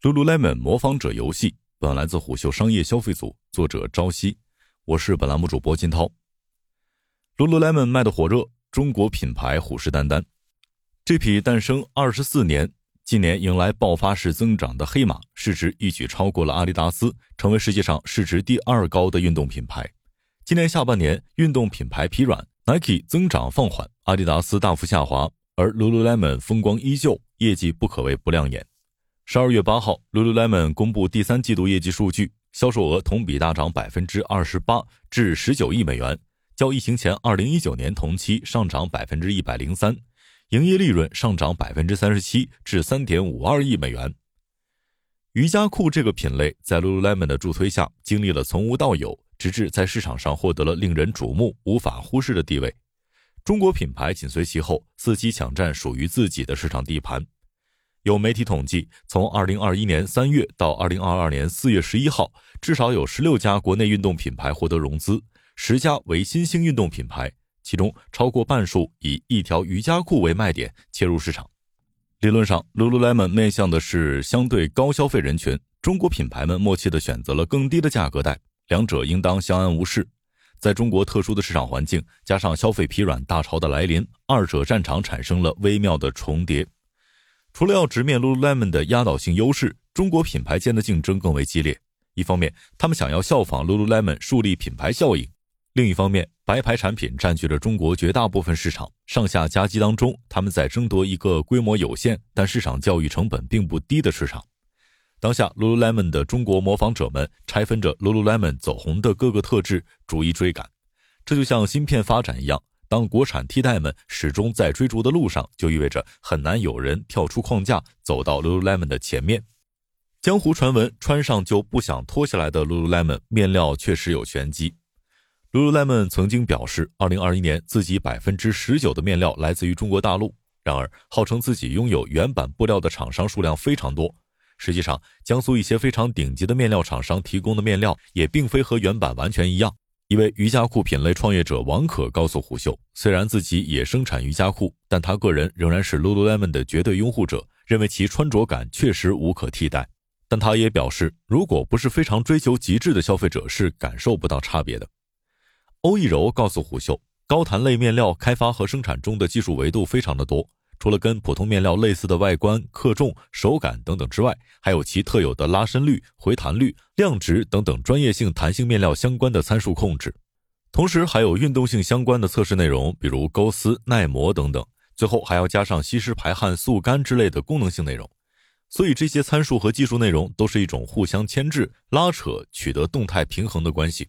Lululemon 模仿者游戏，本来自虎嗅商业消费组，作者朝夕，我是本栏目主播金涛。Lululemon 卖的火热，中国品牌虎视眈眈。这匹诞生二十四年、今年迎来爆发式增长的黑马，市值一举超过了阿迪达斯，成为世界上市值第二高的运动品牌。今年下半年，运动品牌疲软，Nike 增长放缓，阿迪达斯大幅下滑，而 Lululemon 风光依旧，业绩不可谓不亮眼。十二月八号，Lululemon 公布第三季度业绩数据，销售额同比大涨百分之二十八，至十九亿美元，较疫情前二零一九年同期上涨百分之一百零三，营业利润上涨百分之三十七，至三点五二亿美元。瑜伽裤这个品类在 Lululemon 的助推下，经历了从无到有，直至在市场上获得了令人瞩目、无法忽视的地位。中国品牌紧随其后，伺机抢占属于自己的市场地盘。有媒体统计，从二零二一年三月到二零二二年四月十一号，至少有十六家国内运动品牌获得融资，十家为新兴运动品牌，其中超过半数以一条瑜伽裤为卖点切入市场。理论上，Lululemon 面向的是相对高消费人群，中国品牌们默契地选择了更低的价格带，两者应当相安无事。在中国特殊的市场环境，加上消费疲软大潮的来临，二者战场产生了微妙的重叠。除了要直面 Lululemon 的压倒性优势，中国品牌间的竞争更为激烈。一方面，他们想要效仿 Lululemon 树立品牌效应；另一方面，白牌产品占据了中国绝大部分市场，上下夹击当中，他们在争夺一个规模有限但市场教育成本并不低的市场。当下，Lululemon 的中国模仿者们拆分着 Lululemon 走红的各个特质，逐一追赶。这就像芯片发展一样。当国产替代们始终在追逐的路上，就意味着很难有人跳出框架走到 Lululemon 的前面。江湖传闻，穿上就不想脱下来的 Lululemon 面料确实有玄机。Lululemon 曾经表示，2021年自己百分之十九的面料来自于中国大陆。然而，号称自己拥有原版布料的厂商数量非常多。实际上，江苏一些非常顶级的面料厂商提供的面料也并非和原版完全一样。一位瑜伽裤品类创业者王可告诉虎嗅，虽然自己也生产瑜伽裤，但他个人仍然是 Lululemon 的绝对拥护者，认为其穿着感确实无可替代。但他也表示，如果不是非常追求极致的消费者，是感受不到差别的。欧一柔告诉虎嗅，高弹类面料开发和生产中的技术维度非常的多。除了跟普通面料类似的外观、克重、手感等等之外，还有其特有的拉伸率、回弹率、量值等等专业性弹性面料相关的参数控制，同时还有运动性相关的测试内容，比如勾丝、耐磨等等。最后还要加上吸湿排汗、速干之类的功能性内容。所以这些参数和技术内容都是一种互相牵制、拉扯，取得动态平衡的关系。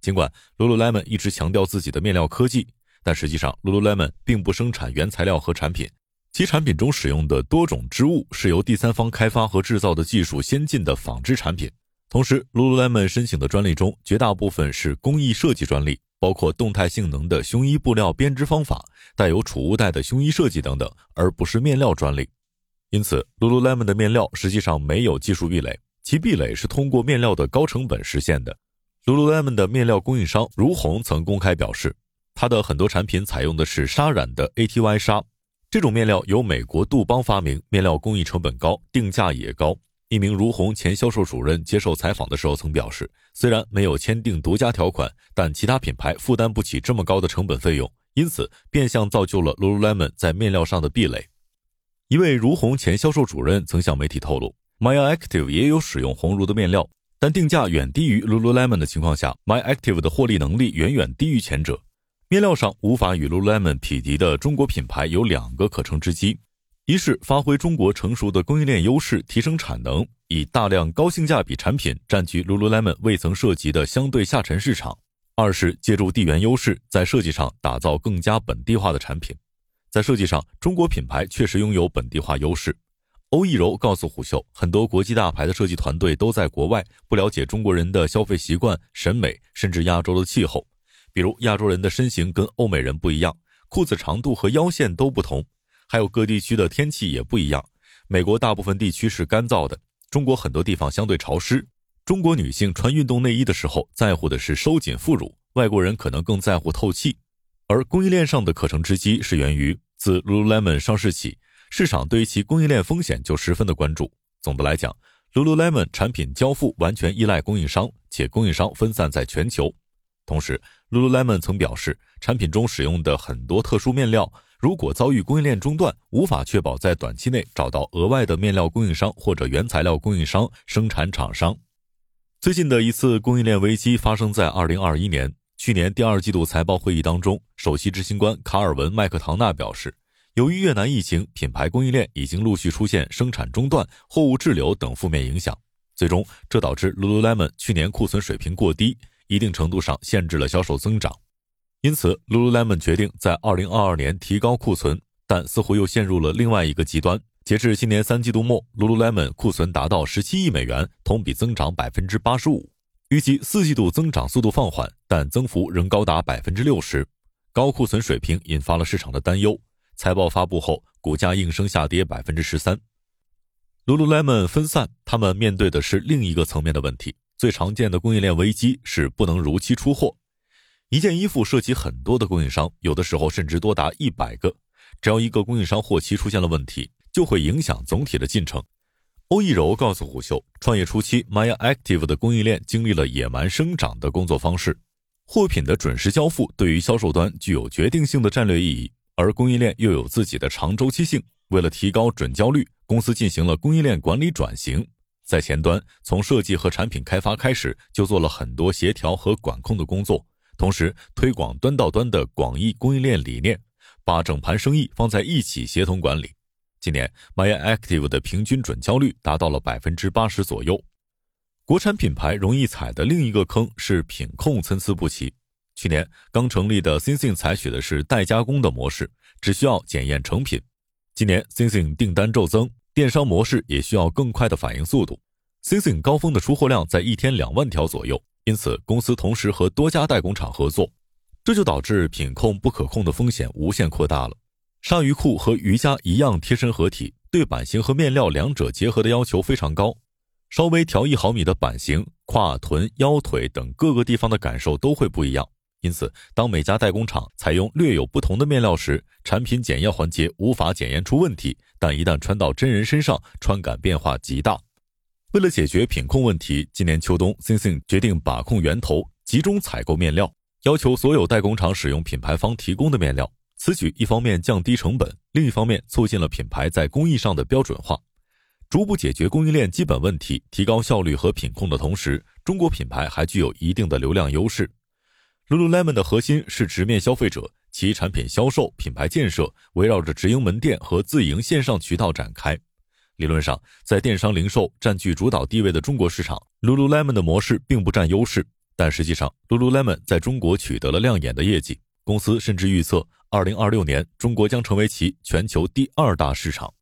尽管 Lululemon 一直强调自己的面料科技。但实际上，Lululemon 并不生产原材料和产品，其产品中使用的多种织物是由第三方开发和制造的技术先进的纺织产品。同时，Lululemon 申请的专利中绝大部分是工艺设计专利，包括动态性能的胸衣布料编织方法、带有储物袋的胸衣设计等等，而不是面料专利。因此，Lululemon 的面料实际上没有技术壁垒，其壁垒是通过面料的高成本实现的。Lululemon 的面料供应商如虹曾公开表示。它的很多产品采用的是纱染的 ATY 纱，这种面料由美国杜邦发明，面料工艺成本高，定价也高。一名如虹前销售主任接受采访的时候曾表示，虽然没有签订独家条款，但其他品牌负担不起这么高的成本费用，因此变相造就了 Lululemon 在面料上的壁垒。一位如虹前销售主任曾向媒体透露，My Active 也有使用红如的面料，但定价远低于 Lululemon 的情况下，My Active 的获利能力远远低于前者。面料上无法与 Lululemon 匹敌的中国品牌有两个可乘之机：一是发挥中国成熟的供应链优势，提升产能，以大量高性价比产品占据 Lululemon 未曾涉及的相对下沉市场；二是借助地缘优势，在设计上打造更加本地化的产品。在设计上，中国品牌确实拥有本地化优势。欧一柔告诉虎嗅，很多国际大牌的设计团队都在国外，不了解中国人的消费习惯、审美，甚至亚洲的气候。比如亚洲人的身形跟欧美人不一样，裤子长度和腰线都不同，还有各地区的天气也不一样。美国大部分地区是干燥的，中国很多地方相对潮湿。中国女性穿运动内衣的时候在乎的是收紧副乳，外国人可能更在乎透气。而供应链上的可乘之机是源于自 Lululemon 上市起，市场对于其供应链风险就十分的关注。总的来讲，Lululemon 产品交付完全依赖供应商，且供应商分散在全球。同时，Lululemon 曾表示，产品中使用的很多特殊面料，如果遭遇供应链中断，无法确保在短期内找到额外的面料供应商或者原材料供应商、生产厂商。最近的一次供应链危机发生在2021年，去年第二季度财报会议当中，首席执行官卡尔文·麦克唐纳表示。由于越南疫情，品牌供应链已经陆续出现生产中断、货物滞留等负面影响，最终这导致 Lululemon 去年库存水平过低，一定程度上限制了销售增长。因此，Lululemon 决定在2022年提高库存，但似乎又陷入了另外一个极端。截至今年三季度末，Lululemon 库存达到17亿美元，同比增长85%。预计四季度增长速度放缓，但增幅仍高达60%。高库存水平引发了市场的担忧。财报发布后，股价应声下跌百分之十三。Lululemon 分散，他们面对的是另一个层面的问题。最常见的供应链危机是不能如期出货。一件衣服涉及很多的供应商，有的时候甚至多达一百个。只要一个供应商货期出现了问题，就会影响总体的进程。欧一柔告诉虎嗅，创业初期，Maya Active 的供应链经历了野蛮生长的工作方式，货品的准时交付对于销售端具有决定性的战略意义。而供应链又有自己的长周期性，为了提高准交率，公司进行了供应链管理转型。在前端，从设计和产品开发开始，就做了很多协调和管控的工作，同时推广端到端的广义供应链理念，把整盘生意放在一起协同管理。今年，MyActive 的平均准交率达到了百分之八十左右。国产品牌容易踩的另一个坑是品控参差不齐。去年刚成立的 Singing 采取的是代加工的模式，只需要检验成品。今年 Singing 订单骤增，电商模式也需要更快的反应速度。Singing 高峰的出货量在一天两万条左右，因此公司同时和多家代工厂合作，这就导致品控不可控的风险无限扩大了。鲨鱼裤和瑜伽一样贴身合体，对版型和面料两者结合的要求非常高，稍微调一毫米的版型，胯、臀、腰、腿等各个地方的感受都会不一样。因此，当每家代工厂采用略有不同的面料时，产品检验环节无法检验出问题；但一旦穿到真人身上，穿感变化极大。为了解决品控问题，今年秋冬，Singing 决定把控源头，集中采购面料，要求所有代工厂使用品牌方提供的面料。此举一方面降低成本，另一方面促进了品牌在工艺上的标准化，逐步解决供应链基本问题，提高效率和品控的同时，中国品牌还具有一定的流量优势。Lululemon 的核心是直面消费者，其产品销售、品牌建设围绕着直营门店和自营线上渠道展开。理论上，在电商零售占据主导地位的中国市场，Lululemon 的模式并不占优势。但实际上，Lululemon 在中国取得了亮眼的业绩。公司甚至预测，2026年中国将成为其全球第二大市场。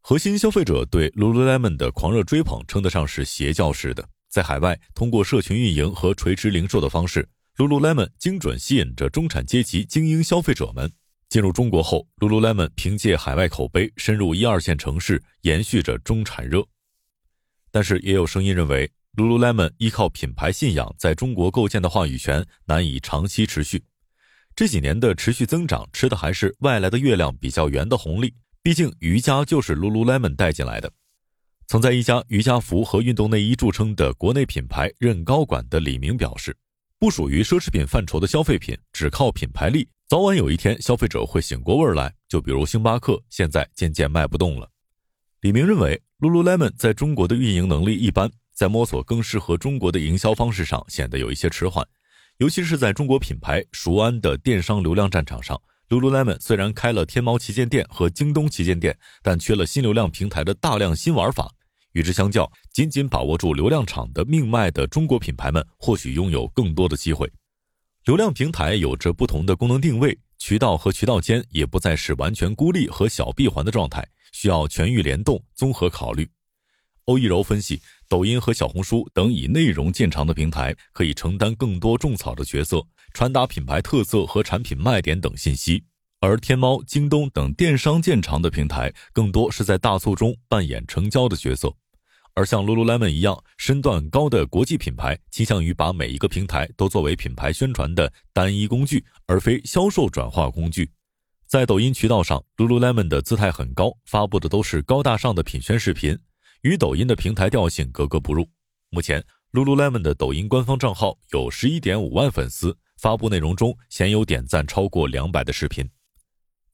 核心消费者对 Lululemon 的狂热追捧，称得上是邪教式的。在海外，通过社群运营和垂直零售的方式。Lululemon 精准吸引着中产阶级精英消费者们进入中国后，Lululemon 凭借海外口碑深入一二线城市，延续着中产热。但是也有声音认为，Lululemon 依靠品牌信仰在中国构建的话语权难以长期持续。这几年的持续增长，吃的还是外来的月亮比较圆的红利。毕竟瑜伽就是 Lululemon 带进来的。曾在一家瑜伽服和运动内衣著称的国内品牌任高管的李明表示。不属于奢侈品范畴的消费品，只靠品牌力，早晚有一天消费者会醒过味儿来。就比如星巴克，现在渐渐卖不动了。李明认为，Lululemon 在中国的运营能力一般，在摸索更适合中国的营销方式上显得有一些迟缓，尤其是在中国品牌熟谙的电商流量战场上，Lululemon 虽然开了天猫旗舰店和京东旗舰店，但缺了新流量平台的大量新玩法。与之相较，紧紧把握住流量场的命脉的中国品牌们，或许拥有更多的机会。流量平台有着不同的功能定位，渠道和渠道间也不再是完全孤立和小闭环的状态，需要全域联动，综合考虑。欧一柔分析，抖音和小红书等以内容见长的平台，可以承担更多种草的角色，传达品牌特色和产品卖点等信息；而天猫、京东等电商见长的平台，更多是在大促中扮演成交的角色。而像 Lululemon 一样身段高的国际品牌，倾向于把每一个平台都作为品牌宣传的单一工具，而非销售转化工具。在抖音渠道上，Lululemon 的姿态很高，发布的都是高大上的品宣视频。与抖音的平台调性格格不入。目前，Lululemon 的抖音官方账号有十一点五万粉丝，发布内容中鲜有点赞超过两百的视频。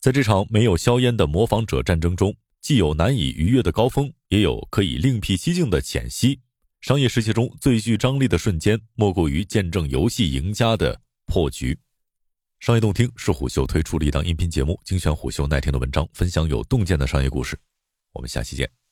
在这场没有硝烟的模仿者战争中，既有难以逾越的高峰，也有可以另辟蹊径的浅溪。商业世界中最具张力的瞬间，莫过于见证游戏赢家的破局。商业洞听是虎嗅推出的一档音频节目，精选虎嗅耐听的文章，分享有洞见的商业故事。我们下期见。